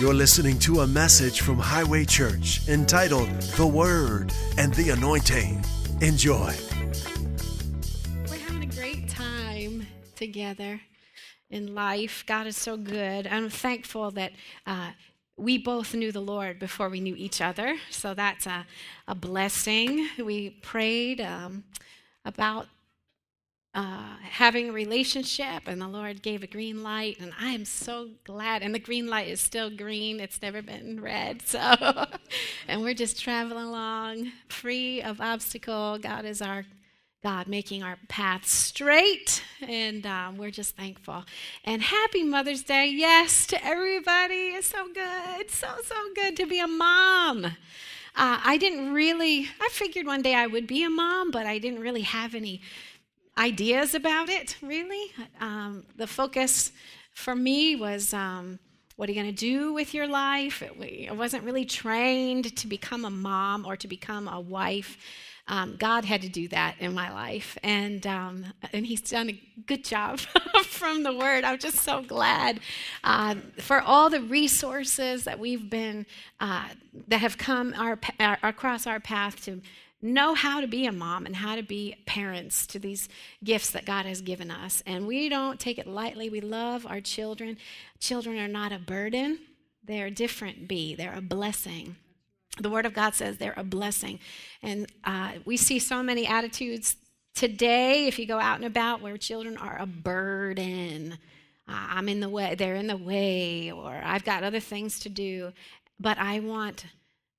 You're listening to a message from Highway Church entitled The Word and the Anointing. Enjoy. We're having a great time together in life. God is so good. I'm thankful that uh, we both knew the Lord before we knew each other. So that's a, a blessing. We prayed um, about uh, having a relationship, and the Lord gave a green light, and I am so glad. And the green light is still green; it's never been red. So, and we're just traveling along, free of obstacle. God is our God, making our path straight, and um, we're just thankful. And happy Mother's Day, yes, to everybody. It's so good, it's so so good to be a mom. Uh, I didn't really. I figured one day I would be a mom, but I didn't really have any ideas about it, really. Um, the focus for me was um, what are you going to do with your life? It, I wasn't really trained to become a mom or to become a wife. Um, God had to do that in my life, and um, and He's done a good job from the Word. I'm just so glad uh, for all the resources that we've been uh, that have come our, our, across our path to know how to be a mom and how to be parents to these gifts that God has given us. And we don't take it lightly. We love our children. Children are not a burden, they're a different bee, they're a blessing. The Word of God says they're a blessing. And uh, we see so many attitudes today, if you go out and about, where children are a burden. Uh, I'm in the way, they're in the way, or I've got other things to do. But I want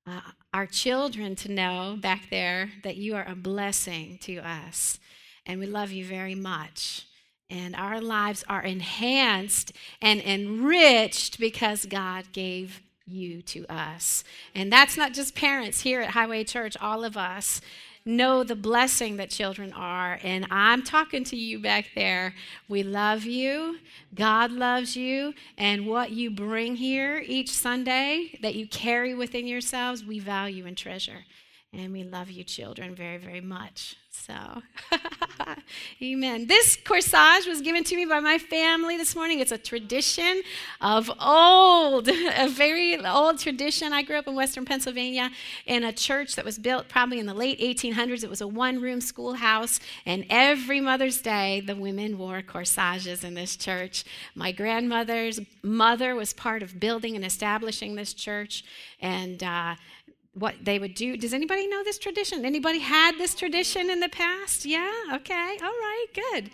uh, our children to know back there that you are a blessing to us. And we love you very much. And our lives are enhanced and enriched because God gave you to us. And that's not just parents here at Highway Church, all of us know the blessing that children are. And I'm talking to you back there. We love you. God loves you. And what you bring here each Sunday that you carry within yourselves, we value and treasure. And we love you, children, very, very much. So, amen. This corsage was given to me by my family this morning. It's a tradition of old, a very old tradition. I grew up in Western Pennsylvania in a church that was built probably in the late 1800s. It was a one room schoolhouse, and every Mother's Day, the women wore corsages in this church. My grandmother's mother was part of building and establishing this church, and uh, what they would do. Does anybody know this tradition? Anybody had this tradition in the past? Yeah? Okay. All right. Good.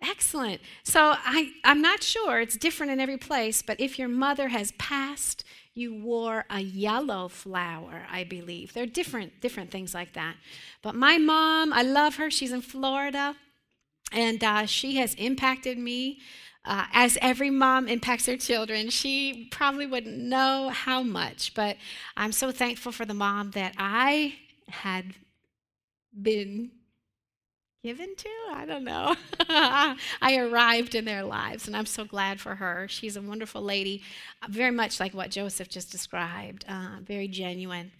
Excellent. So I, I'm not sure. It's different in every place, but if your mother has passed, you wore a yellow flower, I believe. There are different, different things like that. But my mom, I love her. She's in Florida, and uh, she has impacted me uh, as every mom impacts their children, she probably wouldn't know how much, but I'm so thankful for the mom that I had been given to. I don't know. I arrived in their lives, and I'm so glad for her. She's a wonderful lady, very much like what Joseph just described, uh, very genuine.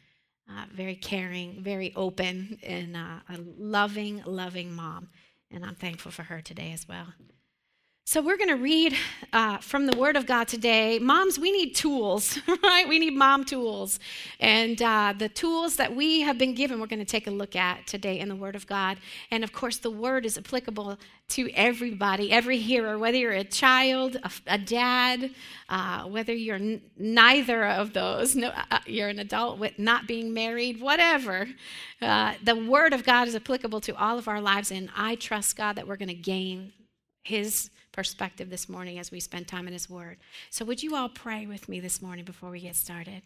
Uh, very caring, very open, and uh, a loving, loving mom. And I'm thankful for her today as well. So, we're going to read uh, from the Word of God today. Moms, we need tools, right? We need mom tools. And uh, the tools that we have been given, we're going to take a look at today in the Word of God. And of course, the Word is applicable to everybody, every hearer, whether you're a child, a, a dad, uh, whether you're n- neither of those, no, uh, uh, you're an adult with not being married, whatever. Uh, the Word of God is applicable to all of our lives. And I trust God that we're going to gain His perspective this morning as we spend time in His Word. So, would you all pray with me this morning before we get started?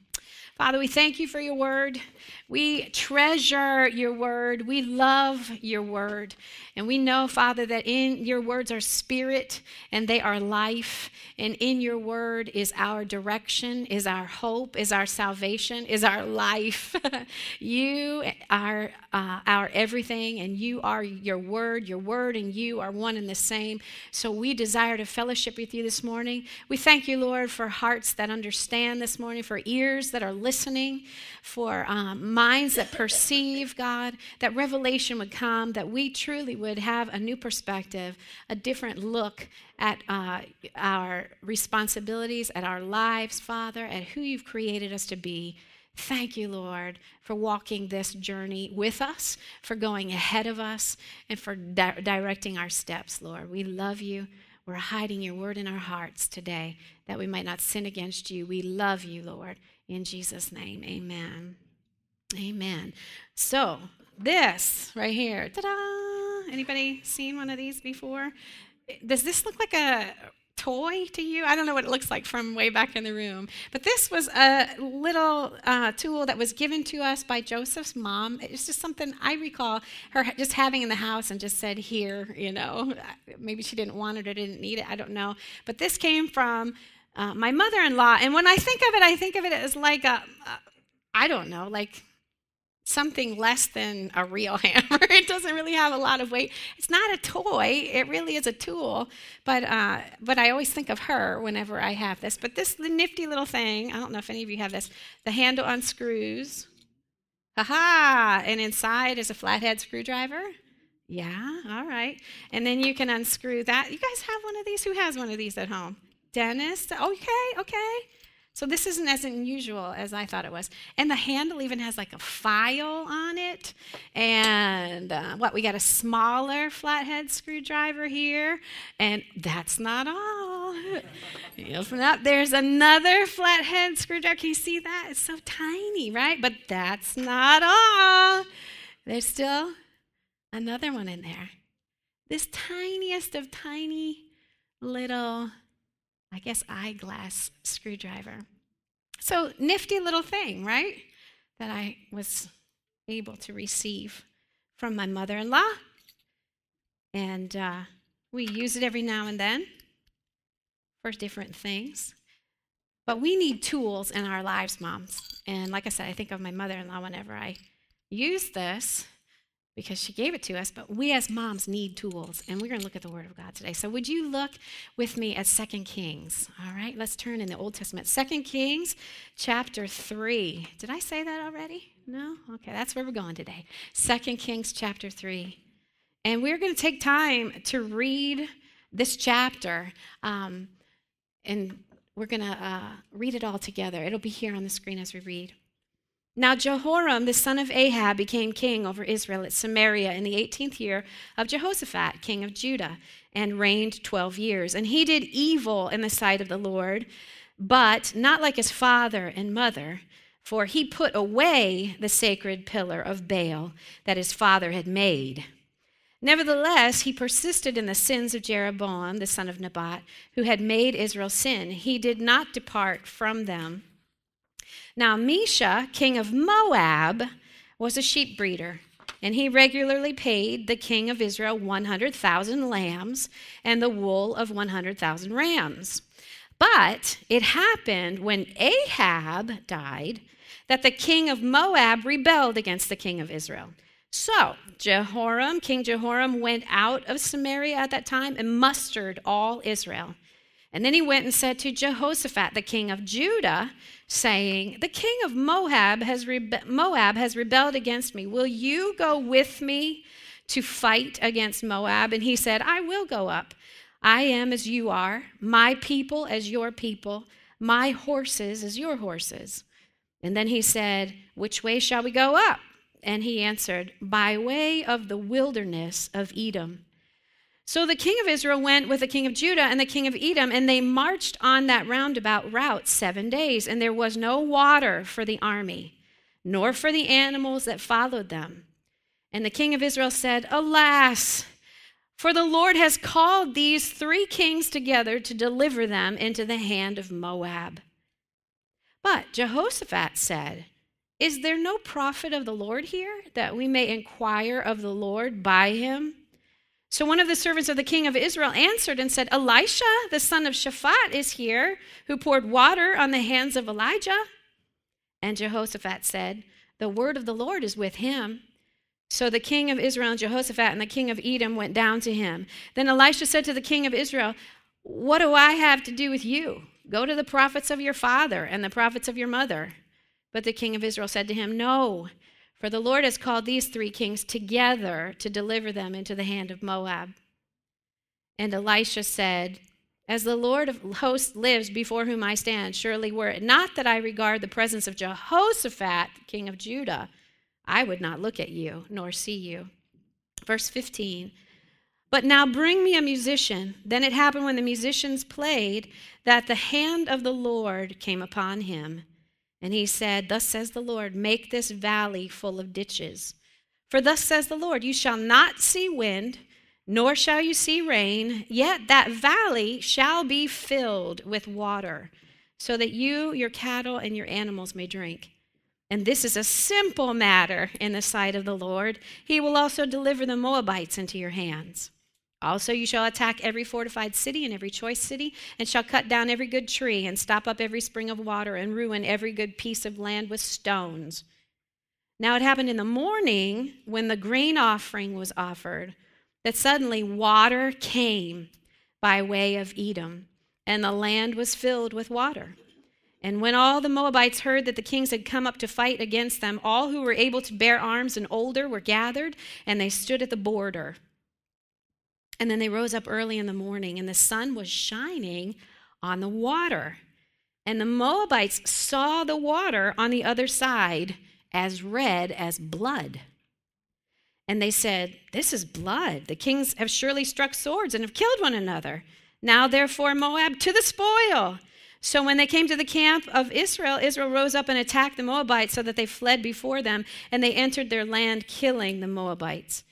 Father, we thank you for your word. We treasure your word. We love your word. And we know, Father, that in your words are spirit and they are life. And in your word is our direction, is our hope, is our salvation, is our life. you are uh, our everything, and you are your word. Your word and you are one and the same. So we desire to fellowship with you this morning. We thank you, Lord, for hearts that understand this morning, for ears that are listening, for um, minds that perceive, God, that revelation would come, that we truly would have a new perspective, a different look at uh, our responsibilities, at our lives, Father, at who you've created us to be. Thank you, Lord, for walking this journey with us, for going ahead of us, and for di- directing our steps, Lord. We love you. We're hiding your word in our hearts today that we might not sin against you. We love you, Lord. In Jesus' name, amen. Amen. So, this right here, ta da! Anybody seen one of these before? Does this look like a toy to you. I don't know what it looks like from way back in the room. But this was a little uh, tool that was given to us by Joseph's mom. It's just something I recall her just having in the house and just said, Here, you know. Maybe she didn't want it or didn't need it. I don't know. But this came from uh, my mother in law. And when I think of it, I think of it as like a, a I don't know, like something less than a real hammer. it doesn't really have a lot of weight. It's not a toy. It really is a tool. But uh, but I always think of her whenever I have this. But this nifty little thing. I don't know if any of you have this. The handle unscrews. Ha ha! And inside is a flathead screwdriver. Yeah, all right. And then you can unscrew that. You guys have one of these? Who has one of these at home? Dennis? Okay, okay. So this isn't as unusual as I thought it was. And the handle even has like a file on it. And uh, what, we got a smaller flathead screwdriver here. And that's not all. It's not, there's another flathead screwdriver. Can you see that? It's so tiny, right? But that's not all. There's still another one in there. This tiniest of tiny little I guess, eyeglass screwdriver. So, nifty little thing, right? That I was able to receive from my mother in law. And uh, we use it every now and then for different things. But we need tools in our lives, moms. And like I said, I think of my mother in law whenever I use this because she gave it to us, but we as moms need tools, and we're going to look at the Word of God today. So, would you look with me at Second Kings? All right, let's turn in the Old Testament. Second Kings, chapter 3. Did I say that already? No? Okay, that's where we're going today. Second Kings, chapter 3. And we're going to take time to read this chapter, um, and we're going to uh, read it all together. It'll be here on the screen as we read. Now Jehoram, the son of Ahab, became king over Israel at Samaria in the 18th year of Jehoshaphat, king of Judah, and reigned 12 years. And he did evil in the sight of the Lord, but not like his father and mother, for he put away the sacred pillar of Baal that his father had made. Nevertheless, he persisted in the sins of Jeroboam, the son of Nebat, who had made Israel sin. He did not depart from them. Now, Mesha, king of Moab, was a sheep breeder, and he regularly paid the king of Israel 100,000 lambs and the wool of 100,000 rams. But it happened when Ahab died that the king of Moab rebelled against the king of Israel. So Jehoram, King Jehoram, went out of Samaria at that time and mustered all Israel. And then he went and said to Jehoshaphat, the king of Judah, saying, The king of Moab has, rebe- Moab has rebelled against me. Will you go with me to fight against Moab? And he said, I will go up. I am as you are, my people as your people, my horses as your horses. And then he said, Which way shall we go up? And he answered, By way of the wilderness of Edom. So the king of Israel went with the king of Judah and the king of Edom, and they marched on that roundabout route seven days, and there was no water for the army, nor for the animals that followed them. And the king of Israel said, Alas, for the Lord has called these three kings together to deliver them into the hand of Moab. But Jehoshaphat said, Is there no prophet of the Lord here, that we may inquire of the Lord by him? So one of the servants of the king of Israel answered and said, Elisha, the son of Shaphat, is here, who poured water on the hands of Elijah. And Jehoshaphat said, The word of the Lord is with him. So the king of Israel and Jehoshaphat and the king of Edom went down to him. Then Elisha said to the king of Israel, What do I have to do with you? Go to the prophets of your father and the prophets of your mother. But the king of Israel said to him, No, for the Lord has called these three kings together to deliver them into the hand of Moab. And Elisha said, As the Lord of hosts lives before whom I stand, surely were it not that I regard the presence of Jehoshaphat, king of Judah, I would not look at you nor see you. Verse 15. But now bring me a musician. Then it happened when the musicians played that the hand of the Lord came upon him. And he said, Thus says the Lord, make this valley full of ditches. For thus says the Lord, you shall not see wind, nor shall you see rain, yet that valley shall be filled with water, so that you, your cattle, and your animals may drink. And this is a simple matter in the sight of the Lord. He will also deliver the Moabites into your hands. Also, you shall attack every fortified city and every choice city, and shall cut down every good tree, and stop up every spring of water, and ruin every good piece of land with stones. Now, it happened in the morning when the grain offering was offered that suddenly water came by way of Edom, and the land was filled with water. And when all the Moabites heard that the kings had come up to fight against them, all who were able to bear arms and older were gathered, and they stood at the border. And then they rose up early in the morning, and the sun was shining on the water. And the Moabites saw the water on the other side as red as blood. And they said, This is blood. The kings have surely struck swords and have killed one another. Now, therefore, Moab to the spoil. So when they came to the camp of Israel, Israel rose up and attacked the Moabites so that they fled before them, and they entered their land, killing the Moabites.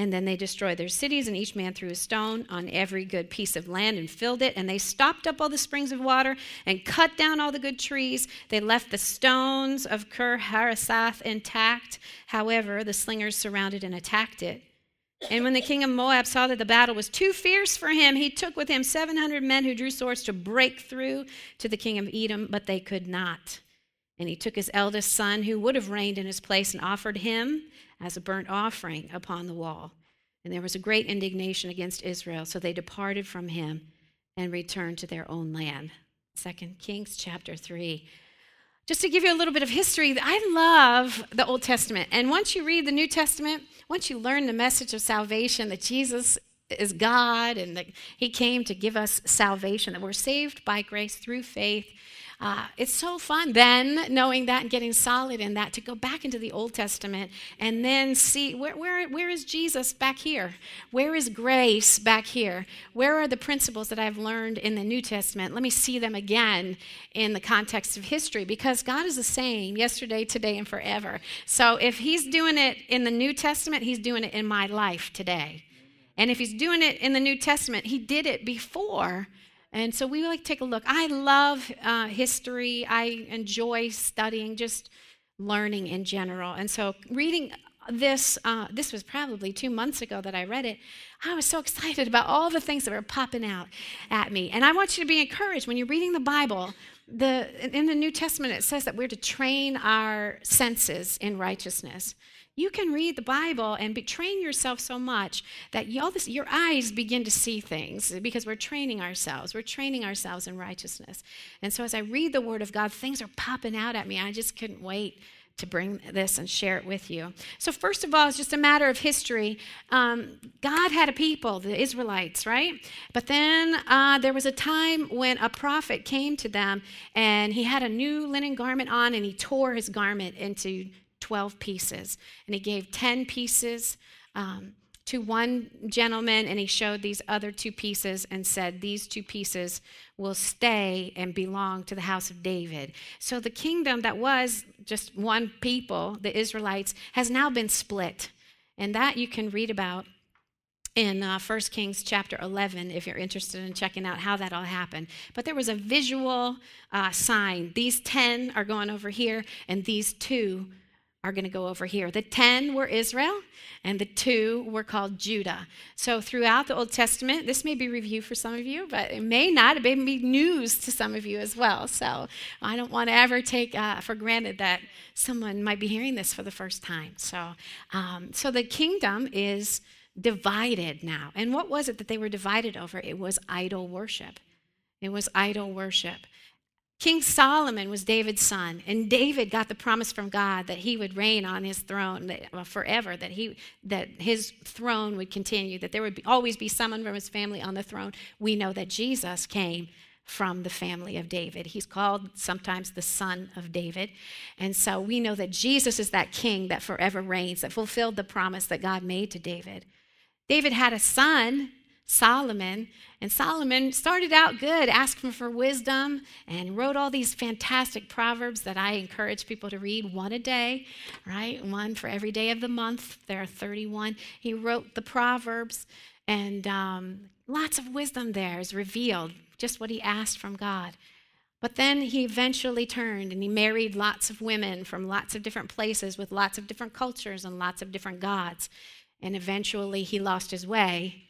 And then they destroyed their cities, and each man threw a stone on every good piece of land and filled it. And they stopped up all the springs of water and cut down all the good trees. They left the stones of Kir Haraseth intact. However, the slingers surrounded and attacked it. And when the king of Moab saw that the battle was too fierce for him, he took with him 700 men who drew swords to break through to the king of Edom, but they could not. And he took his eldest son, who would have reigned in his place, and offered him as a burnt offering upon the wall. And there was a great indignation against Israel, so they departed from him and returned to their own land. Second Kings chapter 3 just to give you a little bit of history, I love the Old Testament. And once you read the New Testament, once you learn the message of salvation, that Jesus is God and that He came to give us salvation, that we're saved by grace through faith uh, it's so fun then knowing that and getting solid in that to go back into the Old Testament and then see where, where, where is Jesus back here? Where is grace back here? Where are the principles that I've learned in the New Testament? Let me see them again in the context of history because God is the same yesterday, today, and forever. So if He's doing it in the New Testament, He's doing it in my life today. And if He's doing it in the New Testament, He did it before and so we like take a look. I love uh, history. I enjoy studying, just learning in general. And so reading this, uh, this was probably two months ago that I read it. I was so excited about all the things that were popping out at me. And I want you to be encouraged when you're reading the Bible. The, in the New Testament, it says that we're to train our senses in righteousness. You can read the Bible and be, train yourself so much that this, your eyes begin to see things because we're training ourselves. We're training ourselves in righteousness. And so as I read the Word of God, things are popping out at me. I just couldn't wait to bring this and share it with you. So, first of all, it's just a matter of history. Um, God had a people, the Israelites, right? But then uh, there was a time when a prophet came to them and he had a new linen garment on and he tore his garment into 12 pieces. And he gave 10 pieces um, to one gentleman, and he showed these other two pieces and said, These two pieces will stay and belong to the house of David. So the kingdom that was just one people, the Israelites, has now been split. And that you can read about in uh, 1 Kings chapter 11 if you're interested in checking out how that all happened. But there was a visual uh, sign. These 10 are going over here, and these two are going to go over here. The 10 were Israel, and the two were called Judah. So, throughout the Old Testament, this may be review for some of you, but it may not. It may be news to some of you as well. So, I don't want to ever take uh, for granted that someone might be hearing this for the first time. So, um, so the kingdom is divided now. And what was it that they were divided over? It was idol worship. It was idol worship. King Solomon was David's son, and David got the promise from God that he would reign on his throne forever, that, he, that his throne would continue, that there would be, always be someone from his family on the throne. We know that Jesus came from the family of David. He's called sometimes the son of David. And so we know that Jesus is that king that forever reigns, that fulfilled the promise that God made to David. David had a son Solomon. And Solomon started out good, asking for wisdom, and wrote all these fantastic proverbs that I encourage people to read one a day, right? One for every day of the month. There are 31. He wrote the proverbs, and um, lots of wisdom there is revealed, just what he asked from God. But then he eventually turned and he married lots of women from lots of different places with lots of different cultures and lots of different gods. And eventually he lost his way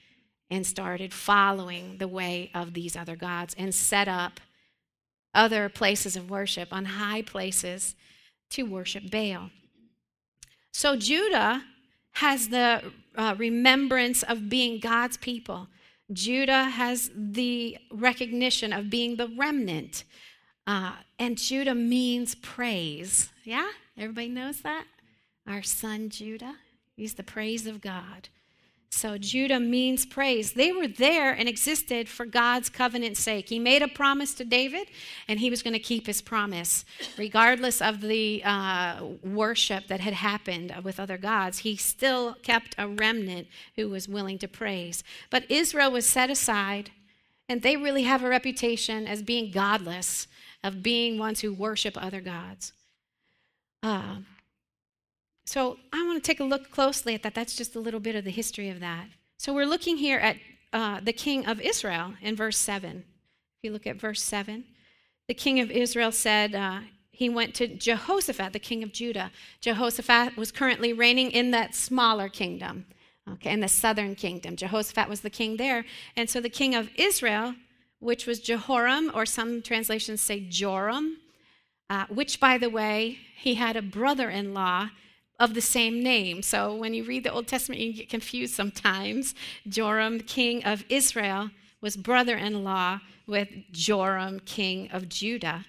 and started following the way of these other gods and set up other places of worship on high places to worship Baal. So Judah has the uh, remembrance of being God's people. Judah has the recognition of being the remnant. Uh, and Judah means praise. Yeah? Everybody knows that? Our son Judah, he's the praise of God. So Judah means praise. They were there and existed for God's covenant's sake. He made a promise to David, and he was going to keep his promise. Regardless of the uh, worship that had happened with other gods, he still kept a remnant who was willing to praise. But Israel was set aside, and they really have a reputation as being godless, of being ones who worship other gods. Uh, so I want to take a look closely at that. That's just a little bit of the history of that. So we're looking here at uh, the king of Israel in verse 7. If you look at verse 7, the king of Israel said, uh, he went to Jehoshaphat, the king of Judah. Jehoshaphat was currently reigning in that smaller kingdom, okay, in the southern kingdom. Jehoshaphat was the king there. And so the king of Israel, which was Jehoram, or some translations say Joram, uh, which, by the way, he had a brother in law of the same name. So when you read the Old Testament, you get confused sometimes. Joram, king of Israel, was brother in law with Joram, king of Judah.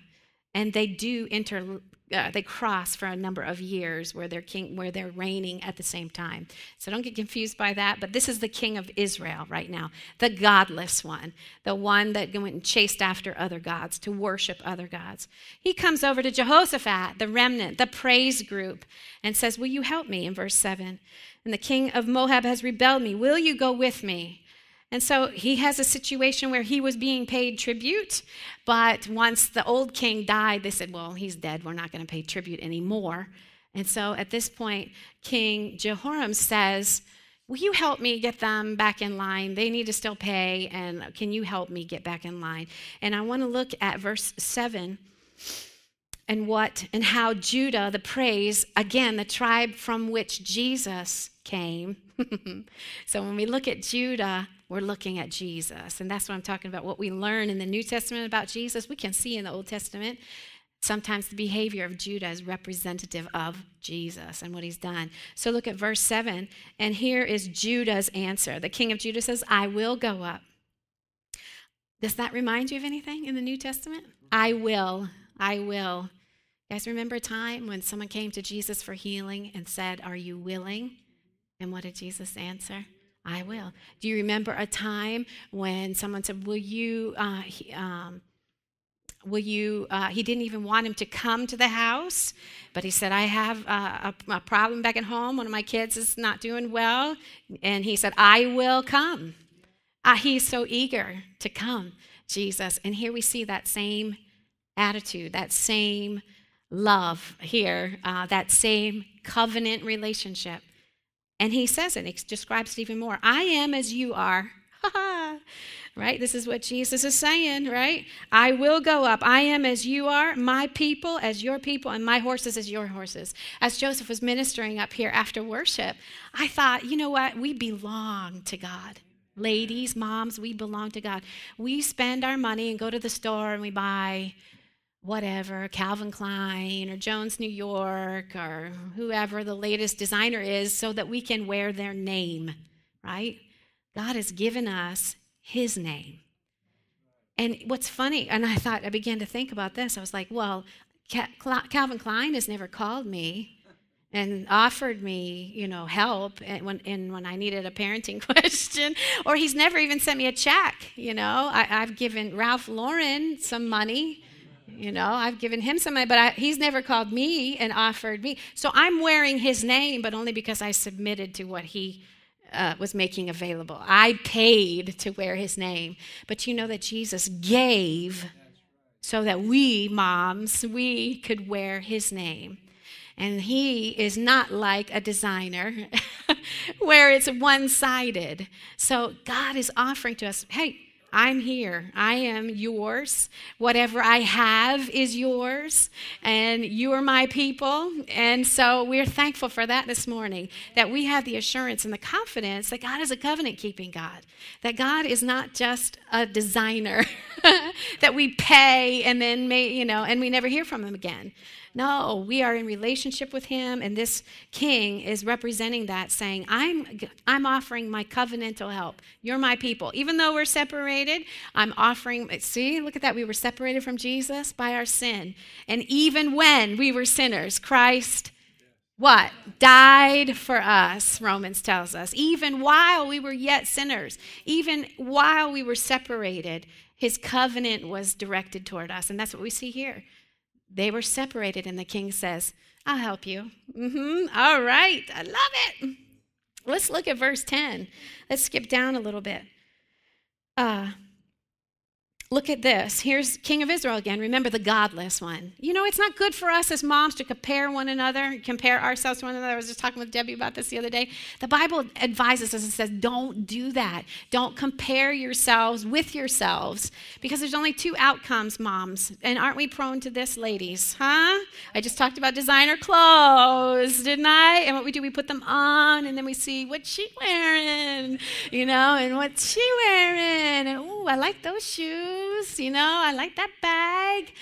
And they do inter, uh, they cross for a number of years where they're king where they're reigning at the same time. So don't get confused by that but this is the king of israel right now the godless one the one that went and chased after other gods to worship other gods. He comes over to jehoshaphat the remnant the praise group and says will you help me? In verse 7 and the king of moab has rebelled me. Will you go with me and so he has a situation where he was being paid tribute, but once the old king died, they said, Well, he's dead. We're not going to pay tribute anymore. And so at this point, King Jehoram says, Will you help me get them back in line? They need to still pay, and can you help me get back in line? And I want to look at verse 7 and what and how Judah, the praise, again, the tribe from which Jesus came. so when we look at Judah, we're looking at Jesus. And that's what I'm talking about. What we learn in the New Testament about Jesus, we can see in the Old Testament. Sometimes the behavior of Judah is representative of Jesus and what he's done. So look at verse 7, and here is Judah's answer. The king of Judah says, I will go up. Does that remind you of anything in the New Testament? I will. I will. You guys remember a time when someone came to Jesus for healing and said, Are you willing? And what did Jesus answer? I will. Do you remember a time when someone said, Will you, uh, he, um, will you, uh, he didn't even want him to come to the house, but he said, I have a, a, problem back at home. One of my kids is not doing well. And he said, I will come. Uh, he's so eager to come, Jesus. And here we see that same attitude, that same love here, uh, that same covenant relationship. And he says it, he describes it even more. I am as you are. right? This is what Jesus is saying, right? I will go up. I am as you are, my people as your people, and my horses as your horses. As Joseph was ministering up here after worship, I thought, you know what? We belong to God. Ladies, moms, we belong to God. We spend our money and go to the store and we buy whatever, Calvin Klein or Jones New York or whoever the latest designer is, so that we can wear their name, right? God has given us his name. And what's funny, and I thought, I began to think about this. I was like, well, Calvin Klein has never called me and offered me, you know, help when, and when I needed a parenting question, or he's never even sent me a check. You know, I, have given Ralph Lauren some money. You know, I've given him some money, but I, he's never called me and offered me. So I'm wearing his name, but only because I submitted to what he uh, was making available. I paid to wear his name. But you know that Jesus gave so that we, moms, we could wear his name. And he is not like a designer where it's one sided. So God is offering to us hey, I'm here. I am yours. Whatever I have is yours, and you are my people. And so we're thankful for that this morning that we have the assurance and the confidence that God is a covenant keeping God, that God is not just a designer that we pay and then may, you know, and we never hear from him again. No, we are in relationship with him, and this king is representing that, saying, I'm, I'm offering my covenantal help. You're my people. Even though we're separated, I'm offering, see, look at that. We were separated from Jesus by our sin. And even when we were sinners, Christ what? Died for us, Romans tells us. Even while we were yet sinners, even while we were separated, his covenant was directed toward us. And that's what we see here. They were separated, and the king says, I'll help you. Mm-hmm. All right. I love it. Let's look at verse 10. Let's skip down a little bit. Uh, Look at this. Here's King of Israel again. Remember the godless one. You know, it's not good for us as moms to compare one another, compare ourselves to one another. I was just talking with Debbie about this the other day. The Bible advises us and says, don't do that. Don't compare yourselves with yourselves because there's only two outcomes, moms. And aren't we prone to this, ladies? Huh? I just talked about designer clothes, didn't I? And what we do, we put them on and then we see what's she wearing, you know, and what's she wearing. And, oh, I like those shoes shoes, you know, I like that bag.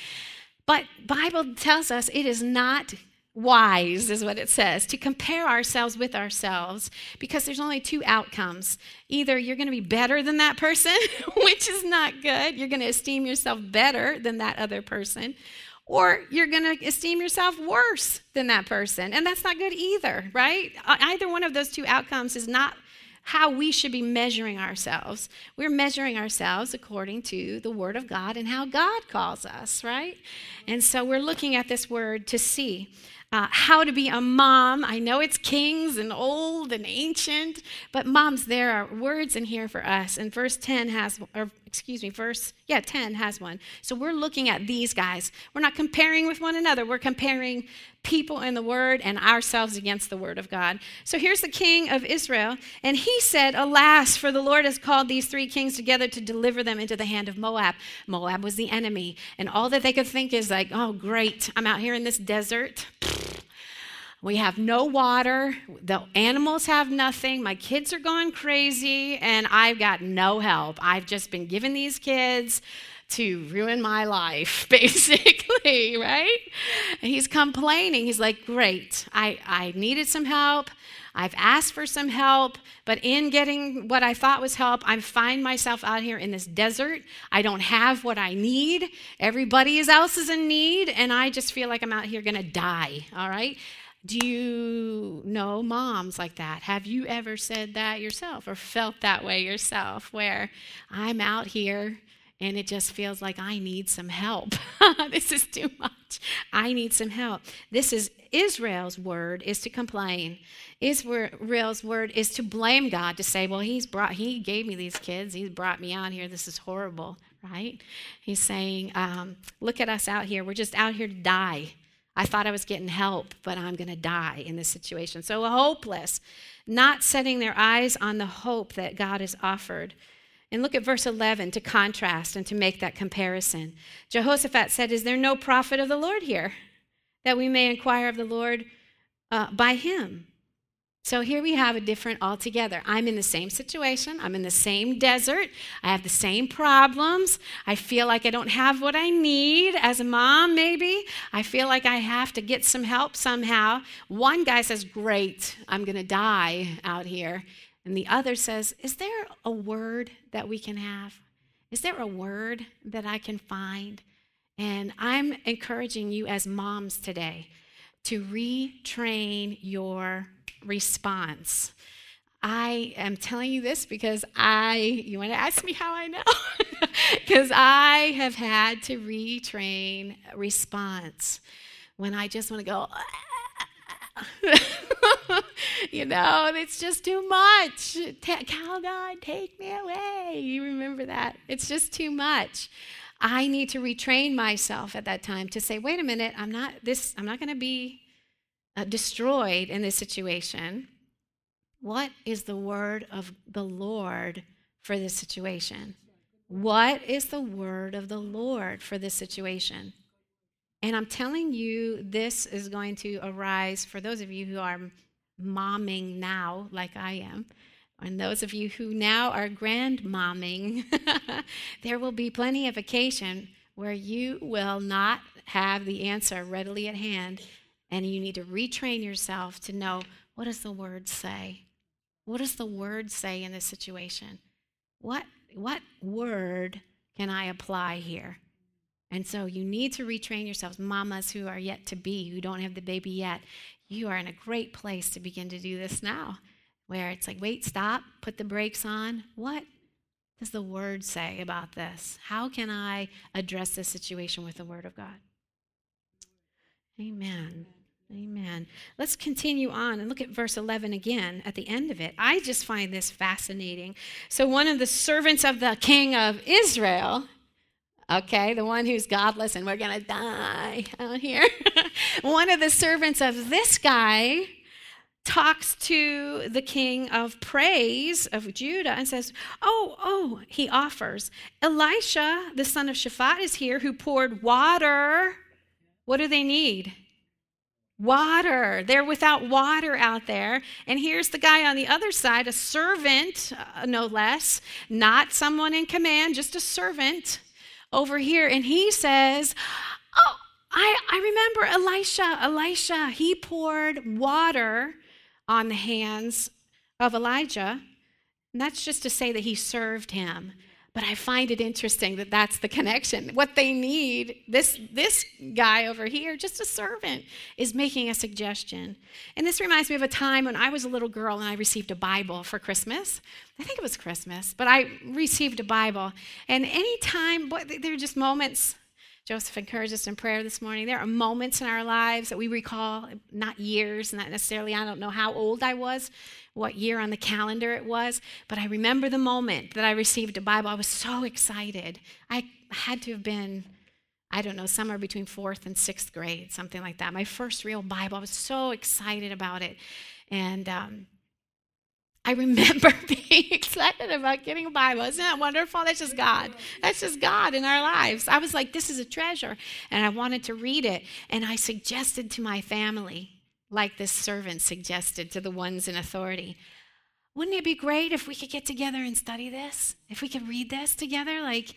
But Bible tells us it is not wise is what it says to compare ourselves with ourselves because there's only two outcomes either you're going to be better than that person which is not good you're going to esteem yourself better than that other person or you're going to esteem yourself worse than that person and that's not good either right either one of those two outcomes is not how we should be measuring ourselves. We're measuring ourselves according to the Word of God and how God calls us, right? And so we're looking at this word to see uh, how to be a mom. I know it's kings and old and ancient, but moms, there are words in here for us. And verse 10 has, or excuse me, verse, yeah, 10 has one. So we're looking at these guys. We're not comparing with one another, we're comparing people in the word and ourselves against the word of God. So here's the king of Israel, and he said, Alas, for the Lord has called these three kings together to deliver them into the hand of Moab. Moab was the enemy, and all that they could think is like, Oh, great, I'm out here in this desert. We have no water. The animals have nothing. My kids are going crazy, and I've got no help. I've just been given these kids to ruin my life, basically, right? And he's complaining. He's like, Great, I, I needed some help. I've asked for some help, but in getting what I thought was help, I find myself out here in this desert. I don't have what I need. Everybody else is in need, and I just feel like I'm out here gonna die, all right? Do you know moms like that? Have you ever said that yourself or felt that way yourself where I'm out here and it just feels like I need some help? this is too much. I need some help. This is Israel's word is to complain. Israel's word is to blame God to say, "Well, he's brought he gave me these kids. He's brought me out here. This is horrible." Right? He's saying, um, "Look at us out here. We're just out here to die." I thought I was getting help, but I'm going to die in this situation. So hopeless, not setting their eyes on the hope that God has offered. And look at verse 11 to contrast and to make that comparison. Jehoshaphat said, Is there no prophet of the Lord here that we may inquire of the Lord uh, by him? So here we have a different altogether. I'm in the same situation. I'm in the same desert. I have the same problems. I feel like I don't have what I need as a mom, maybe. I feel like I have to get some help somehow. One guy says, Great, I'm going to die out here. And the other says, Is there a word that we can have? Is there a word that I can find? And I'm encouraging you as moms today to retrain your response. I am telling you this because I, you want to ask me how I know? Because I have had to retrain response when I just want to go, you know, and it's just too much. Calgon, take me away. You remember that? It's just too much. I need to retrain myself at that time to say, wait a minute, I'm not this, I'm not going to be uh, destroyed in this situation, what is the word of the Lord for this situation? What is the word of the Lord for this situation? And I'm telling you, this is going to arise for those of you who are momming now, like I am, and those of you who now are grandmomming, there will be plenty of occasion where you will not have the answer readily at hand and you need to retrain yourself to know what does the word say? What does the word say in this situation? What, what word can I apply here? And so you need to retrain yourselves. Mamas who are yet to be, who don't have the baby yet, you are in a great place to begin to do this now, where it's like, wait, stop, put the brakes on. What does the word say about this? How can I address this situation with the word of God? Amen. Amen. Let's continue on and look at verse 11 again at the end of it. I just find this fascinating. So, one of the servants of the king of Israel, okay, the one who's godless and we're going to die out here, one of the servants of this guy talks to the king of praise of Judah and says, Oh, oh, he offers. Elisha, the son of Shaphat, is here who poured water. What do they need? Water. They're without water out there. And here's the guy on the other side, a servant, uh, no less, not someone in command, just a servant over here. And he says, Oh, I, I remember Elisha. Elisha, he poured water on the hands of Elijah. And that's just to say that he served him. But I find it interesting that that's the connection. What they need, this, this guy over here, just a servant, is making a suggestion. And this reminds me of a time when I was a little girl and I received a Bible for Christmas. I think it was Christmas, but I received a Bible. And anytime, boy, there are just moments Joseph encouraged us in prayer this morning. There are moments in our lives that we recall, not years, not necessarily, I don't know how old I was, what year on the calendar it was, but I remember the moment that I received a Bible. I was so excited. I had to have been, I don't know, somewhere between fourth and sixth grade, something like that. My first real Bible. I was so excited about it. And, um, I remember being excited about getting a Bible. Isn't that wonderful? That's just God. That's just God in our lives. I was like, this is a treasure. And I wanted to read it. And I suggested to my family, like this servant suggested to the ones in authority, wouldn't it be great if we could get together and study this? If we could read this together? Like,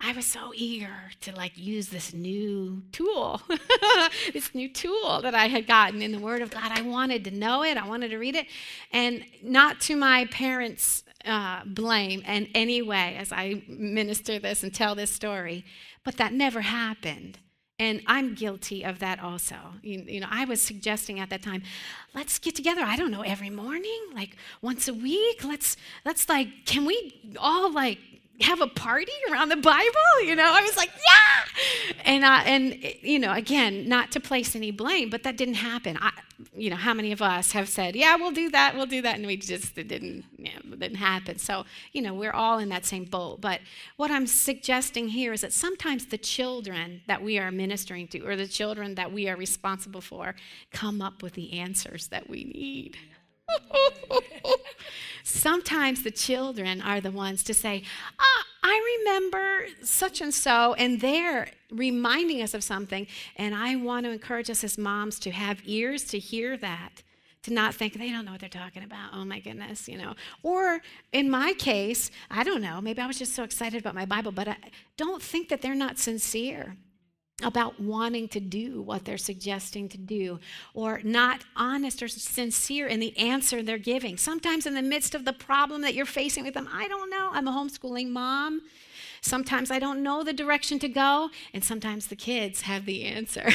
I was so eager to like use this new tool, this new tool that I had gotten in the Word of God. I wanted to know it, I wanted to read it, and not to my parents' uh, blame in any way as I minister this and tell this story, but that never happened. And I'm guilty of that also. You, you, know, I was suggesting at that time, let's get together. I don't know, every morning, like once a week. Let's let's like, can we all like have a party around the Bible? You know, I was like, yeah. And uh, and you know, again, not to place any blame, but that didn't happen. I, you know, how many of us have said, yeah, we'll do that, we'll do that, and we just it didn't, it didn't happen. So you know, we're all in that same boat. But what I'm suggesting here is that sometimes the children that we are ministering to, or the children that we are responsible for, come up with the answers that we need. Sometimes the children are the ones to say, ah, I remember such and so, and they're reminding us of something. And I want to encourage us as moms to have ears to hear that to not think they don't know what they're talking about. Oh my goodness, you know. Or in my case, I don't know, maybe I was just so excited about my Bible, but I don't think that they're not sincere about wanting to do what they're suggesting to do or not honest or sincere in the answer they're giving. Sometimes, in the midst of the problem that you're facing with them, I don't know. I'm a homeschooling mom. Sometimes I don't know the direction to go, and sometimes the kids have the answer.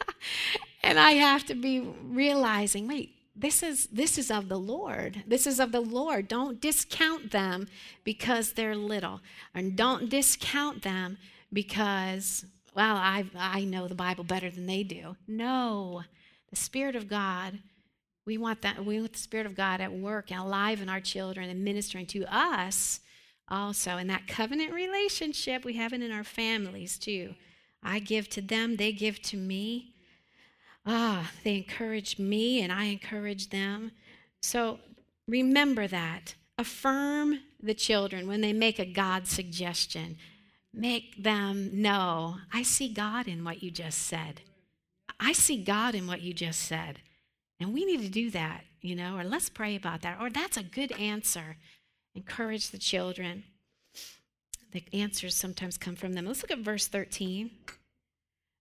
and I have to be realizing wait, this is this is of the Lord. This is of the Lord. Don't discount them because they're little. And don't discount them because well, I, I know the Bible better than they do. No, the Spirit of God, we want that. We want the Spirit of God at work and alive in our children and ministering to us also. In that covenant relationship, we have it in our families too. I give to them, they give to me. Ah, they encourage me and I encourage them. So remember that. Affirm the children when they make a God suggestion make them know I see God in what you just said. I see God in what you just said. And we need to do that, you know, or let's pray about that. Or that's a good answer. Encourage the children. The answers sometimes come from them. Let's look at verse 13.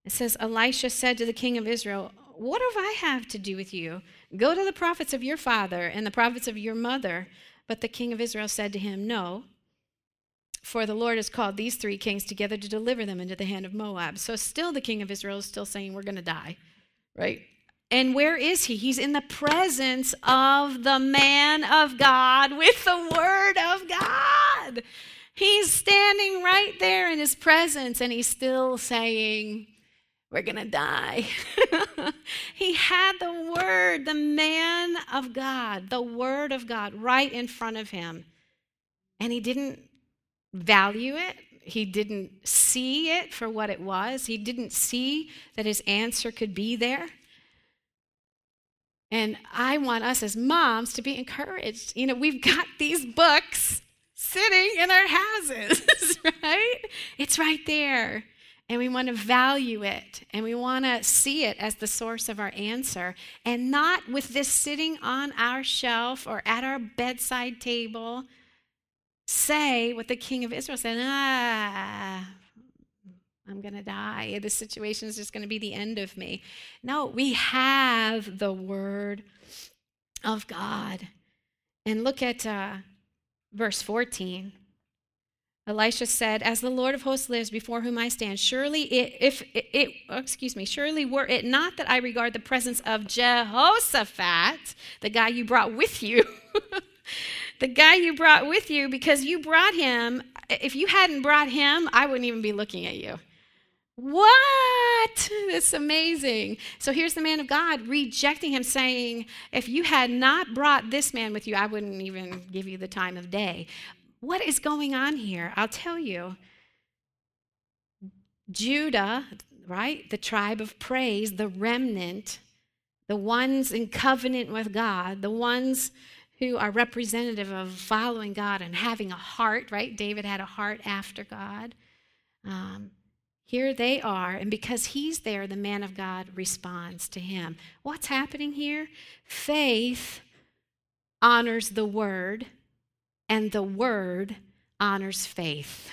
It says, Elisha said to the king of Israel, What have I have to do with you? Go to the prophets of your father and the prophets of your mother. But the king of Israel said to him, No, for the Lord has called these three kings together to deliver them into the hand of Moab. So still the king of Israel is still saying, We're going to die, right? And where is he? He's in the presence of the man of God with the word of God. He's standing right there in his presence and he's still saying, We're going to die. he had the word, the man of God, the word of God right in front of him. And he didn't value it. He didn't see it for what it was. He didn't see that his answer could be there. And I want us as moms to be encouraged. You know, we've got these books sitting in our houses, right? It's right there. And we want to value it and we want to see it as the source of our answer and not with this sitting on our shelf or at our bedside table say what the king of Israel said ah, I'm going to die. This situation is just going to be the end of me. No, we have the word of God. And look at uh, verse 14. Elisha said, As the Lord of hosts lives before whom I stand, surely it, if it, it, oh, excuse me, surely were it not that I regard the presence of Jehoshaphat, the guy you brought with you, the guy you brought with you because you brought him. If you hadn't brought him, I wouldn't even be looking at you. What? That's amazing. So here's the man of God rejecting him, saying, If you had not brought this man with you, I wouldn't even give you the time of day. What is going on here? I'll tell you. Judah, right? The tribe of praise, the remnant, the ones in covenant with God, the ones who are representative of following God and having a heart, right? David had a heart after God. Um, here they are, and because he's there, the man of God responds to him. What's happening here? Faith honors the word, and the word honors faith.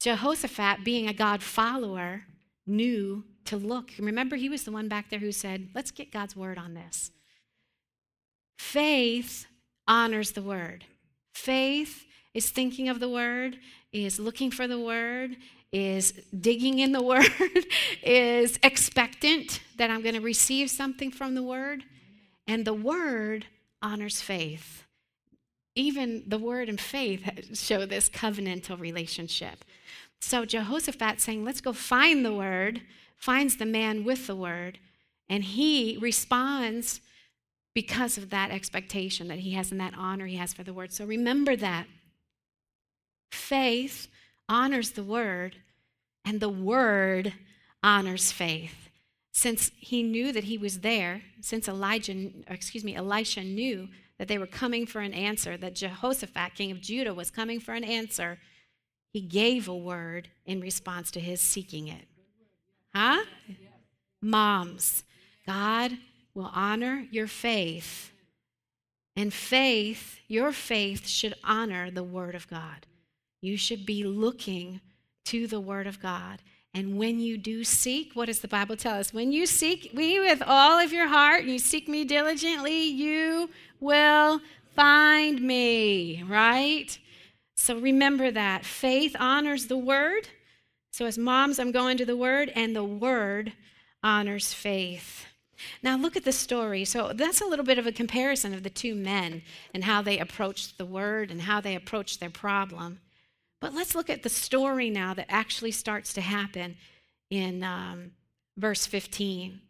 Jehoshaphat, being a God follower, knew to look. Remember, he was the one back there who said, Let's get God's word on this. Faith honors the word. Faith is thinking of the word, is looking for the word, is digging in the word, is expectant that I'm going to receive something from the word. And the word honors faith. Even the word and faith show this covenantal relationship. So Jehoshaphat saying, Let's go find the word, finds the man with the word, and he responds because of that expectation that he has and that honor he has for the word. So remember that. Faith honors the word, and the word honors faith. since he knew that he was there, since Elijah, excuse me, Elisha knew that they were coming for an answer, that Jehoshaphat, king of Judah, was coming for an answer, he gave a word in response to his seeking it. Huh? Moms, God will honor your faith. And faith, your faith should honor the Word of God. You should be looking to the Word of God. And when you do seek, what does the Bible tell us? When you seek me with all of your heart, and you seek me diligently, you will find me, right? So remember that. Faith honors the word. So as moms, I'm going to the word, and the word honors faith. Now look at the story. So that's a little bit of a comparison of the two men and how they approached the word and how they approached their problem. But let's look at the story now that actually starts to happen in um, verse 15.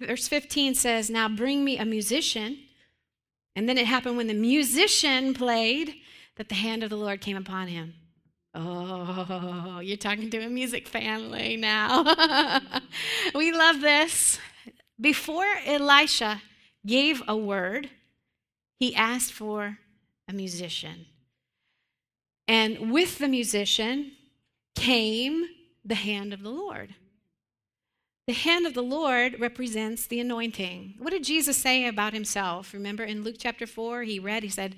Verse 15 says, Now bring me a musician. And then it happened when the musician played that the hand of the Lord came upon him. Oh, you're talking to a music family now. we love this. Before Elisha gave a word, he asked for a musician. And with the musician came the hand of the Lord. The hand of the Lord represents the anointing. What did Jesus say about himself? Remember in Luke chapter 4, he read, he said,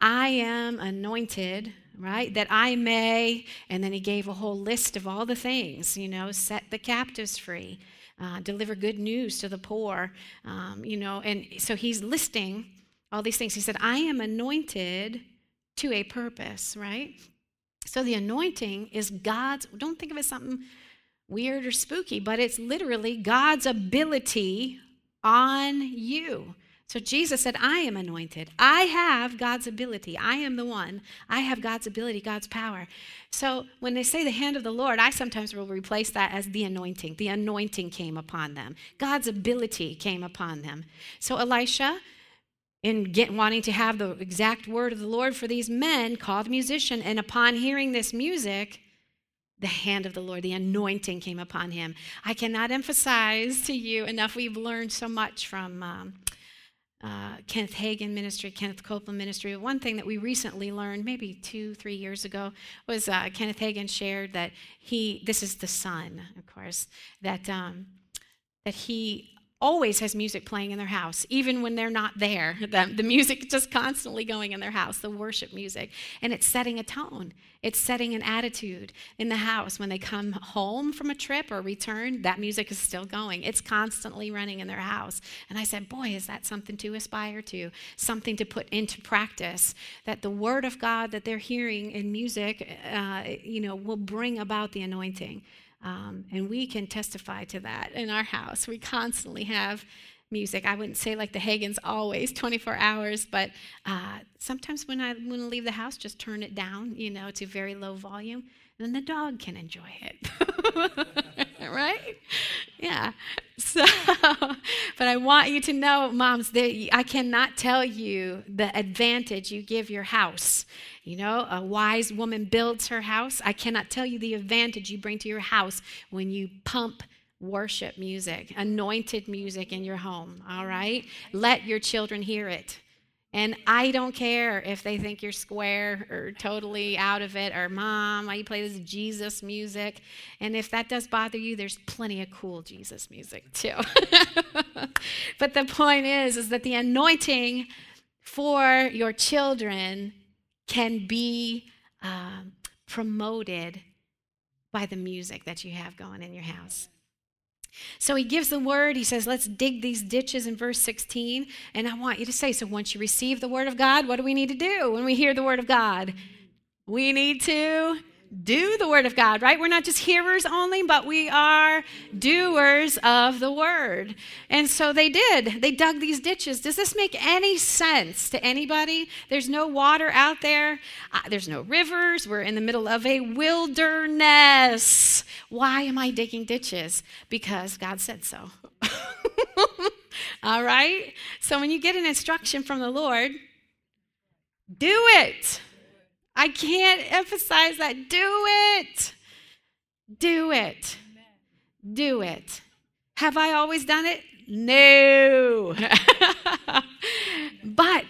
I am anointed, right? That I may, and then he gave a whole list of all the things, you know, set the captives free, uh, deliver good news to the poor, um, you know, and so he's listing all these things. He said, I am anointed to a purpose, right? So the anointing is God's, don't think of it as something weird or spooky, but it's literally God's ability on you. So Jesus said, I am anointed. I have God's ability. I am the one. I have God's ability, God's power. So when they say the hand of the Lord, I sometimes will replace that as the anointing. The anointing came upon them, God's ability came upon them. So Elisha in get, wanting to have the exact word of the Lord for these men, called a musician, and upon hearing this music, the hand of the Lord, the anointing came upon him. I cannot emphasize to you enough. We've learned so much from um, uh, Kenneth Hagin ministry, Kenneth Copeland ministry. One thing that we recently learned, maybe two, three years ago, was uh, Kenneth Hagin shared that he, this is the son, of course, that um, that he always has music playing in their house, even when they're not there. The, the music just constantly going in their house, the worship music. And it's setting a tone, it's setting an attitude in the house. When they come home from a trip or return, that music is still going. It's constantly running in their house. And I said, Boy, is that something to aspire to, something to put into practice, that the word of God that they're hearing in music, uh, you know, will bring about the anointing. Um, and we can testify to that in our house. We constantly have music. I wouldn't say like the Hagins always 24 hours, but uh, sometimes when I want to leave the house, just turn it down, you know, to very low volume, then the dog can enjoy it. right? Yeah. So, but I want you to know, moms, that I cannot tell you the advantage you give your house. You know, a wise woman builds her house. I cannot tell you the advantage you bring to your house when you pump worship music, anointed music in your home, all right? Let your children hear it. And I don't care if they think you're square or totally out of it, or mom, why you play this Jesus music. And if that does bother you, there's plenty of cool Jesus music too. but the point is, is that the anointing for your children can be um, promoted by the music that you have going in your house. So he gives the word. He says, let's dig these ditches in verse 16. And I want you to say, so once you receive the word of God, what do we need to do when we hear the word of God? We need to do the word of God, right? We're not just hearers only, but we are doers of the word. And so they did. They dug these ditches. Does this make any sense to anybody? There's no water out there, uh, there's no rivers. We're in the middle of a wilderness. Why am I digging ditches? Because God said so. All right? So when you get an instruction from the Lord, do it. I can't emphasize that. Do it. Do it. Do it. Have I always done it? No. but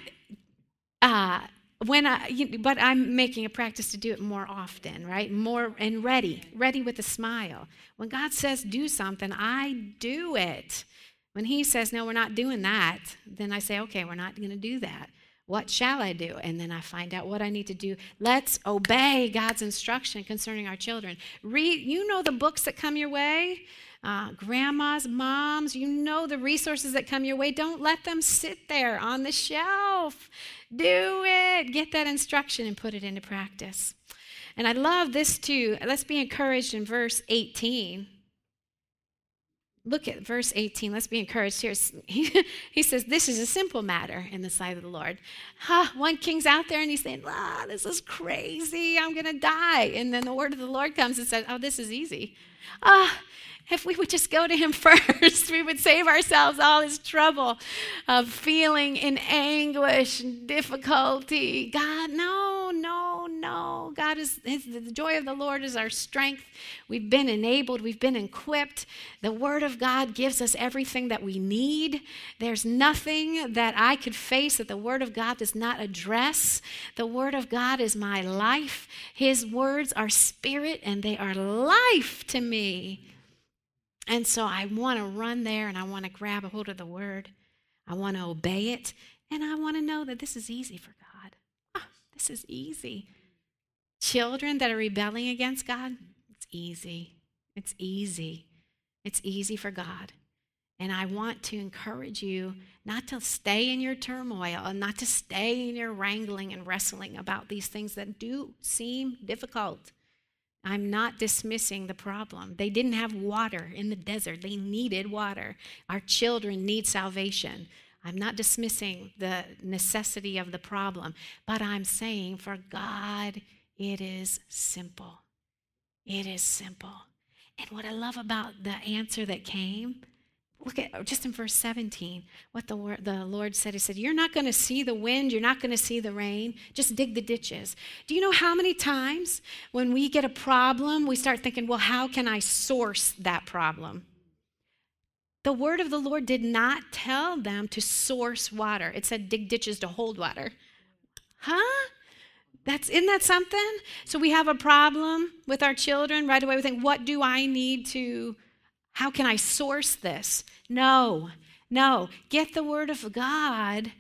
uh, when I, but I'm making a practice to do it more often, right? More and ready, ready with a smile. When God says do something, I do it. When He says no, we're not doing that, then I say, okay, we're not going to do that. What shall I do? And then I find out what I need to do. Let's obey God's instruction concerning our children. Read, you know the books that come your way uh, grandmas, moms, you know the resources that come your way. Don't let them sit there on the shelf. Do it. Get that instruction and put it into practice. And I love this too. Let's be encouraged in verse 18. Look at verse 18. Let's be encouraged here. He, he says, This is a simple matter in the sight of the Lord. Huh, one king's out there and he's saying, Ah, this is crazy. I'm going to die. And then the word of the Lord comes and says, Oh, this is easy. Ah, if we would just go to him first, we would save ourselves all this trouble of feeling in anguish and difficulty. God, no, no, no. God is the joy of the Lord is our strength. We've been enabled, we've been equipped. The Word of God gives us everything that we need. There's nothing that I could face that the Word of God does not address. The Word of God is my life. His words are spirit and they are life to me. And so I want to run there and I want to grab a hold of the word. I want to obey it. And I want to know that this is easy for God. Ah, this is easy. Children that are rebelling against God, it's easy. It's easy. It's easy for God. And I want to encourage you not to stay in your turmoil and not to stay in your wrangling and wrestling about these things that do seem difficult. I'm not dismissing the problem. They didn't have water in the desert, they needed water. Our children need salvation. I'm not dismissing the necessity of the problem, but I'm saying for God, it is simple. It is simple. And what I love about the answer that came Look at just in verse 17, what the, the Lord said. He said, You're not going to see the wind, you're not going to see the rain, just dig the ditches. Do you know how many times when we get a problem, we start thinking, Well, how can I source that problem? The word of the Lord did not tell them to source water, it said dig ditches to hold water. Huh? That's isn't that something? So we have a problem with our children right away. We think, what do I need to how can I source this? No, no. Get the Word of God.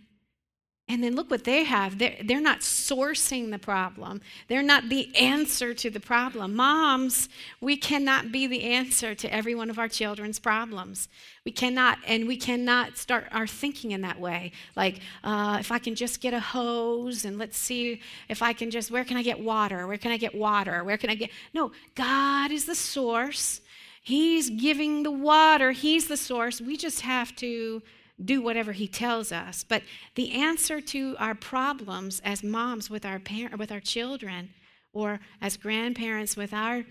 And then look what they have. They're, they're not sourcing the problem. They're not the answer to the problem. Moms, we cannot be the answer to every one of our children's problems. We cannot, and we cannot start our thinking in that way. Like, uh, if I can just get a hose and let's see if I can just, where can I get water? Where can I get water? Where can I get? No, God is the source. He's giving the water, He's the source. We just have to do whatever He tells us. But the answer to our problems as moms with our, par- with our children, or as grandparents with our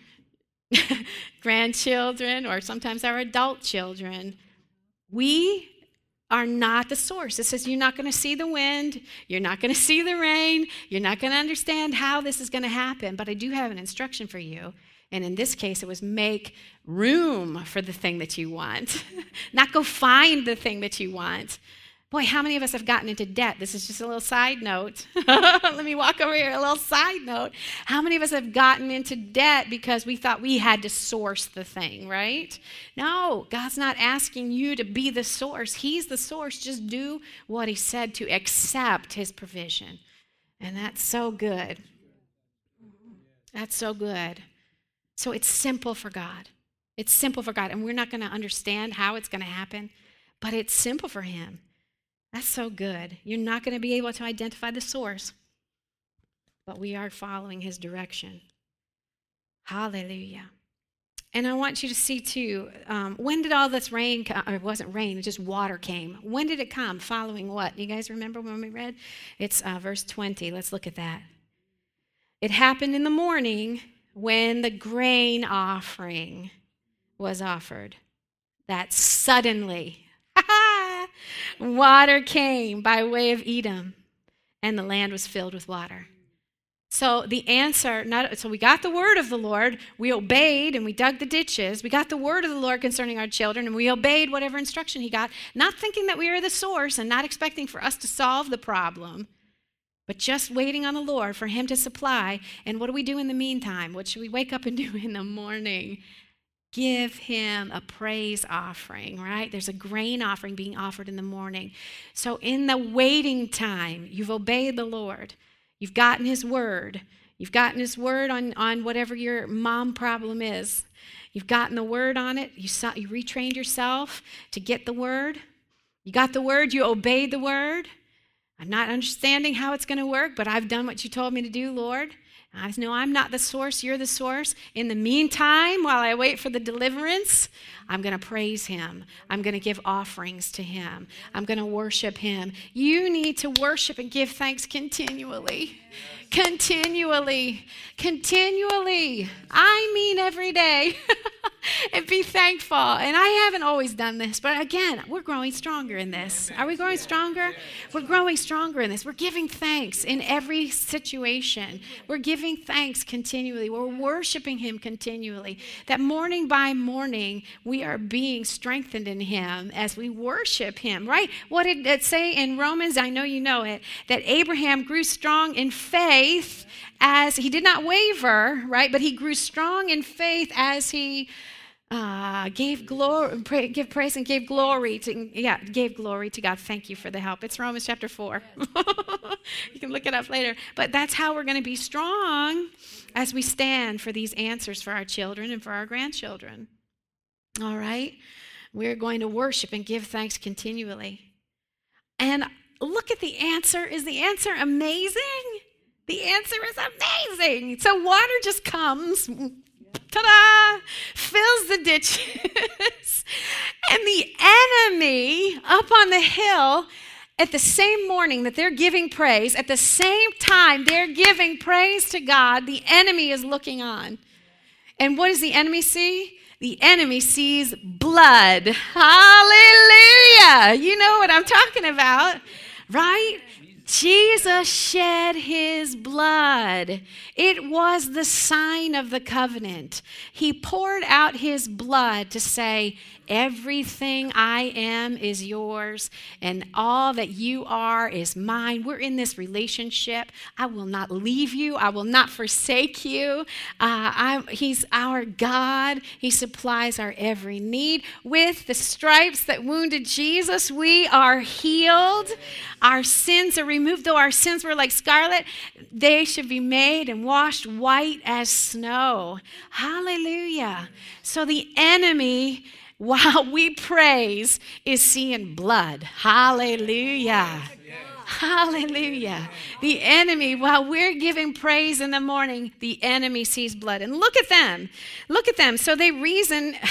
grandchildren, or sometimes our adult children, we are not the source. It says you're not going to see the wind, you're not going to see the rain, you're not going to understand how this is going to happen, but I do have an instruction for you. And in this case, it was make room for the thing that you want, not go find the thing that you want. Boy, how many of us have gotten into debt? This is just a little side note. Let me walk over here, a little side note. How many of us have gotten into debt because we thought we had to source the thing, right? No, God's not asking you to be the source. He's the source. Just do what He said to accept His provision. And that's so good. That's so good. So it's simple for God. It's simple for God. And we're not going to understand how it's going to happen, but it's simple for Him. That's so good. You're not going to be able to identify the source, but we are following His direction. Hallelujah. And I want you to see too, um, when did all this rain come? Or it wasn't rain, it just water came. When did it come? Following what? You guys remember when we read? It's uh, verse 20. Let's look at that. It happened in the morning when the grain offering was offered, that suddenly water came by way of Edom, and the land was filled with water. So the answer, not so we got the word of the Lord, we obeyed and we dug the ditches. We got the word of the Lord concerning our children and we obeyed whatever instruction he got, not thinking that we are the source and not expecting for us to solve the problem, but just waiting on the Lord for him to supply. And what do we do in the meantime? What should we wake up and do in the morning? Give him a praise offering, right? There's a grain offering being offered in the morning. So in the waiting time, you've obeyed the Lord. You've gotten his word. You've gotten his word on, on whatever your mom problem is. You've gotten the word on it. You, saw, you retrained yourself to get the word. You got the word. You obeyed the word. I'm not understanding how it's going to work, but I've done what you told me to do, Lord. I know I'm not the source, you're the source. In the meantime, while I wait for the deliverance, I'm going to praise him. I'm going to give offerings to him. I'm going to worship him. You need to worship and give thanks continually. Continually. Continually. I mean, every day. and be thankful. And I haven't always done this, but again, we're growing stronger in this. Are we growing stronger? We're growing stronger in this. We're giving thanks in every situation. We're giving thanks continually. We're worshiping Him continually. That morning by morning, we are being strengthened in Him as we worship Him, right? What did it say in Romans? I know you know it, that Abraham grew strong in faith as he did not waver, right? But he grew strong in faith as he uh, gave glory, give praise and gave glory to, yeah, gave glory to God. Thank you for the help. It's Romans chapter 4. you can look it up later. But that's how we're going to be strong as we stand for these answers for our children and for our grandchildren. All right? We're going to worship and give thanks continually. And look at the answer. Is the answer amazing? The answer is amazing. So water just comes ta-da, fills the ditches. and the enemy up on the hill at the same morning that they're giving praise, at the same time they're giving praise to God, the enemy is looking on. And what does the enemy see? The enemy sees blood. Hallelujah. You know what I'm talking about, right? Jesus shed his blood. It was the sign of the covenant. He poured out his blood to say, Everything I am is yours, and all that you are is mine. We're in this relationship. I will not leave you, I will not forsake you. Uh, he's our God, He supplies our every need. With the stripes that wounded Jesus, we are healed. Our sins are removed. Though our sins were like scarlet, they should be made and washed white as snow. Hallelujah. So the enemy while we praise is seeing blood. Hallelujah. Hallelujah. The enemy, while we're giving praise in the morning, the enemy sees blood. And look at them. Look at them. So they reason.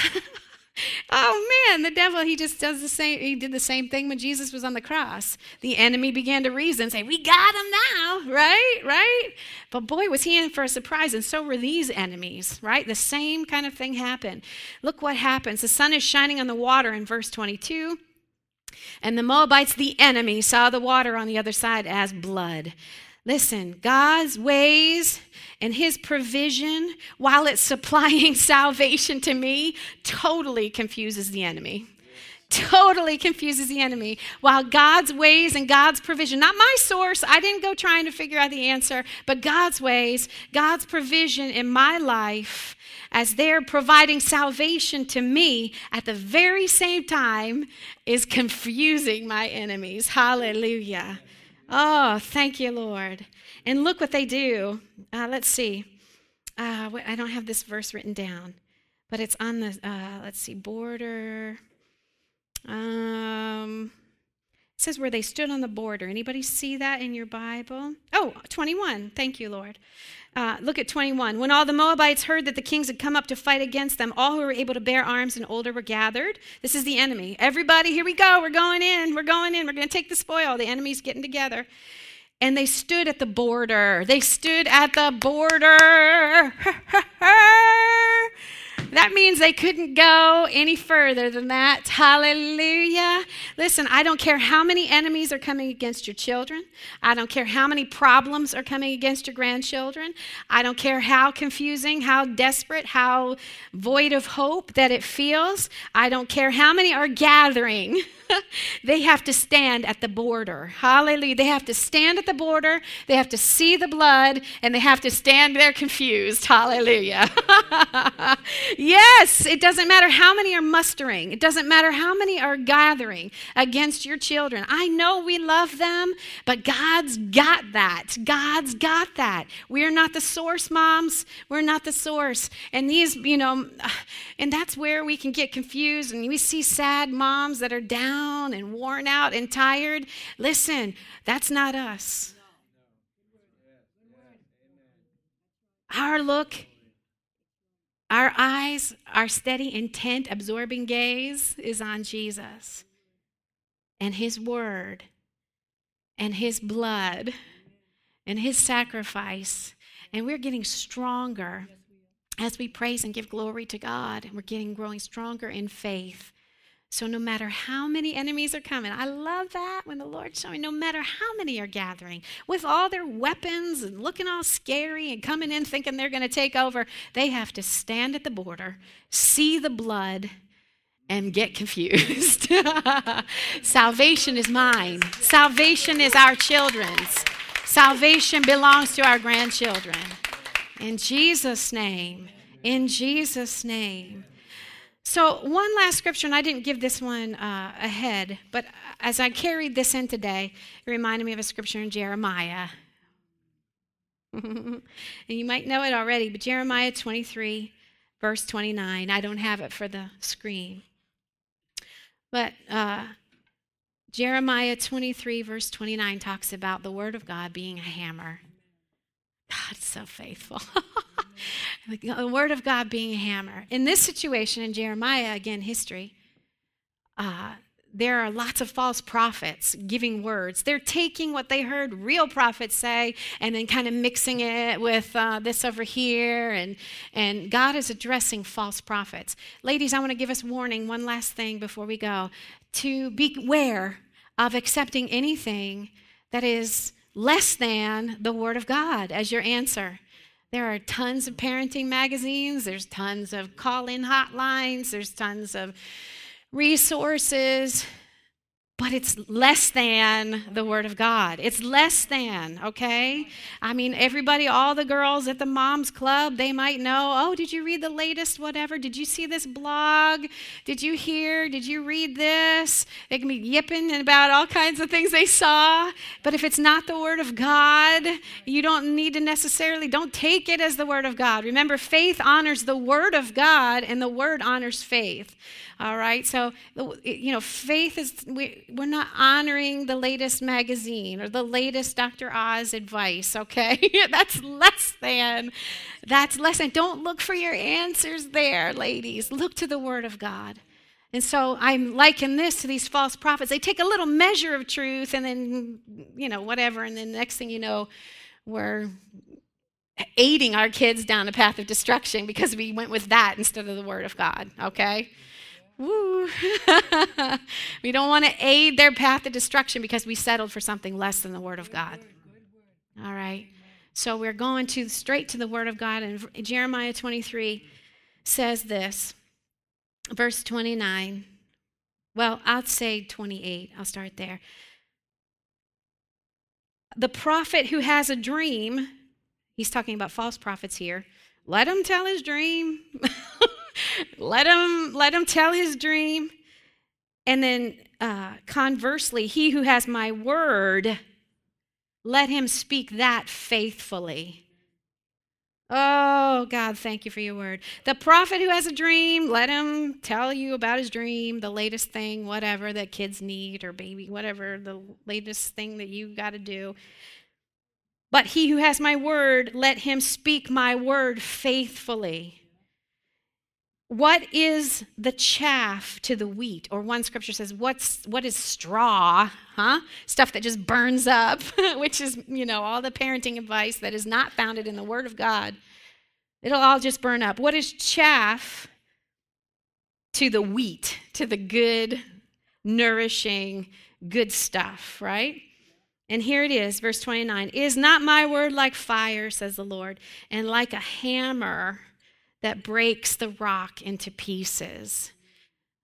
oh man, the devil, he just does the same. He did the same thing when Jesus was on the cross. The enemy began to reason, say, We got him now, right? Right? But boy, was he in for a surprise, and so were these enemies, right? The same kind of thing happened. Look what happens. The sun is shining on the water in verse 22. And the Moabites, the enemy, saw the water on the other side as blood. Listen, God's ways and his provision, while it's supplying salvation to me, totally confuses the enemy. Totally confuses the enemy. While God's ways and God's provision, not my source, I didn't go trying to figure out the answer, but God's ways, God's provision in my life, as they're providing salvation to me at the very same time, is confusing my enemies. Hallelujah. Oh, thank you, Lord. And look what they do. Uh, let's see. Uh, I don't have this verse written down, but it's on the, uh, let's see, border. Um, it says where they stood on the border. Anybody see that in your Bible? Oh, 21. Thank you, Lord. Uh, look at 21. When all the Moabites heard that the kings had come up to fight against them, all who were able to bear arms and older were gathered. This is the enemy. Everybody, here we go. We're going in. We're going in. We're going to take the spoil. The enemy's getting together. And they stood at the border. They stood at the border. That means they couldn't go any further than that. Hallelujah. Listen, I don't care how many enemies are coming against your children. I don't care how many problems are coming against your grandchildren. I don't care how confusing, how desperate, how void of hope that it feels. I don't care how many are gathering. they have to stand at the border. Hallelujah. They have to stand at the border, they have to see the blood, and they have to stand there confused. Hallelujah. yes, it doesn't matter how many are mustering, it doesn't matter how many are gathering against your children. I know we love them, but God's got that. God's got that. We are not the source, moms. We're not the source. And these, you know, and that's where we can get confused and we see sad moms that are down and worn out and tired. Listen, that's not us. Our look, our eyes, our steady, intent, absorbing gaze is on Jesus and His Word and His blood and His sacrifice. And we're getting stronger as we praise and give glory to God. And we're getting growing stronger in faith. So, no matter how many enemies are coming, I love that when the Lord showed me, no matter how many are gathering with all their weapons and looking all scary and coming in thinking they're going to take over, they have to stand at the border, see the blood, and get confused. Salvation is mine, salvation is our children's, salvation belongs to our grandchildren. In Jesus' name, in Jesus' name. So, one last scripture, and I didn't give this one uh, ahead, but as I carried this in today, it reminded me of a scripture in Jeremiah. and you might know it already, but Jeremiah 23, verse 29. I don't have it for the screen. But uh, Jeremiah 23, verse 29 talks about the Word of God being a hammer. God's so faithful. the Word of God being a hammer. In this situation in Jeremiah, again, history, uh, there are lots of false prophets giving words. They're taking what they heard real prophets say and then kind of mixing it with uh, this over here. And, and God is addressing false prophets. Ladies, I want to give us warning one last thing before we go to beware of accepting anything that is less than the Word of God as your answer. There are tons of parenting magazines, there's tons of call in hotlines, there's tons of resources but it's less than the Word of God. It's less than, okay? I mean, everybody, all the girls at the Moms Club, they might know, oh, did you read the latest whatever? Did you see this blog? Did you hear? Did you read this? They can be yipping about all kinds of things they saw. But if it's not the Word of God, you don't need to necessarily, don't take it as the Word of God. Remember, faith honors the Word of God, and the Word honors faith. All right, so you know, faith is we, we're not honoring the latest magazine or the latest Dr. Oz advice. Okay, that's less than. That's less than. Don't look for your answers there, ladies. Look to the Word of God. And so I'm liking this to these false prophets. They take a little measure of truth and then, you know, whatever. And then the next thing you know, we're aiding our kids down a path of destruction because we went with that instead of the Word of God, okay? Woo. we don't want to aid their path to destruction because we settled for something less than the Word of God. All right. So we're going to straight to the Word of God. And Jeremiah 23 says this, verse 29. Well, I'll say 28. I'll start there. The prophet who has a dream, he's talking about false prophets here, let him tell his dream. let him let him tell his dream. And then uh, conversely he who has my word let him speak that faithfully. Oh god thank you for your word. The prophet who has a dream let him tell you about his dream the latest thing whatever that kids need or baby whatever the latest thing that you got to do. But he who has my word let him speak my word faithfully what is the chaff to the wheat? Or one scripture says, What's what is straw? Huh? Stuff that just burns up, which is, you know, all the parenting advice that is not founded in the Word of God. It'll all just burn up. What is chaff to the wheat, to the good, nourishing, good stuff, right? And here it is, verse 29 Is not my word like fire, says the Lord, and like a hammer that breaks the rock into pieces?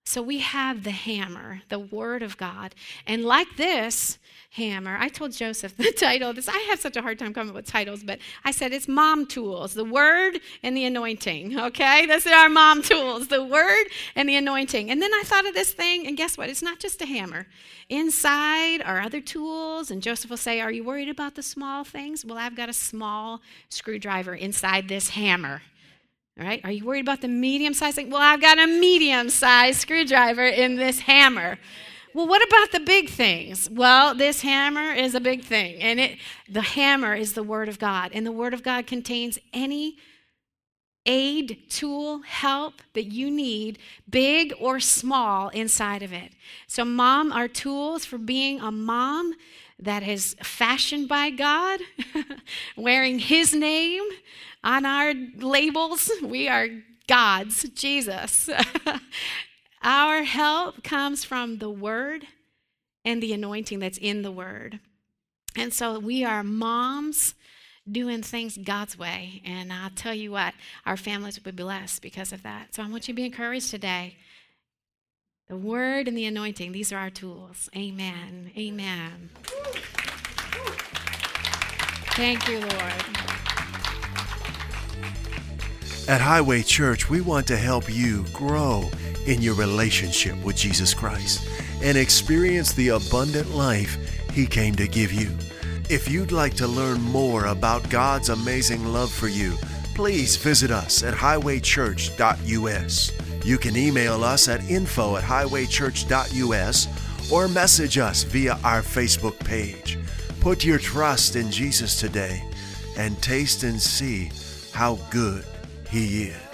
So we have the hammer, the word of God. And like this hammer, I told Joseph the title, this I have such a hard time coming up with titles, but I said it's mom tools, the word and the anointing. Okay? Those are our mom tools, the word and the anointing. And then I thought of this thing, and guess what? It's not just a hammer. Inside are other tools, and Joseph will say, Are you worried about the small things? Well, I've got a small screwdriver inside this hammer. All right? Are you worried about the medium size thing? Well, I've got a medium sized screwdriver in this hammer. Well, what about the big things? Well, this hammer is a big thing. And it the hammer is the word of God. And the word of God contains any aid, tool, help that you need, big or small, inside of it. So, mom, our tools for being a mom that is fashioned by God, wearing His name on our labels. We are God's, Jesus. our help comes from the Word and the anointing that's in the Word. And so we are moms doing things God's way. And I'll tell you what, our families will be blessed because of that. So I want you to be encouraged today. The word and the anointing, these are our tools. Amen. Amen. Thank you, Lord. At Highway Church, we want to help you grow in your relationship with Jesus Christ and experience the abundant life He came to give you. If you'd like to learn more about God's amazing love for you, please visit us at highwaychurch.us. You can email us at info at highwaychurch.us or message us via our Facebook page. Put your trust in Jesus today and taste and see how good He is.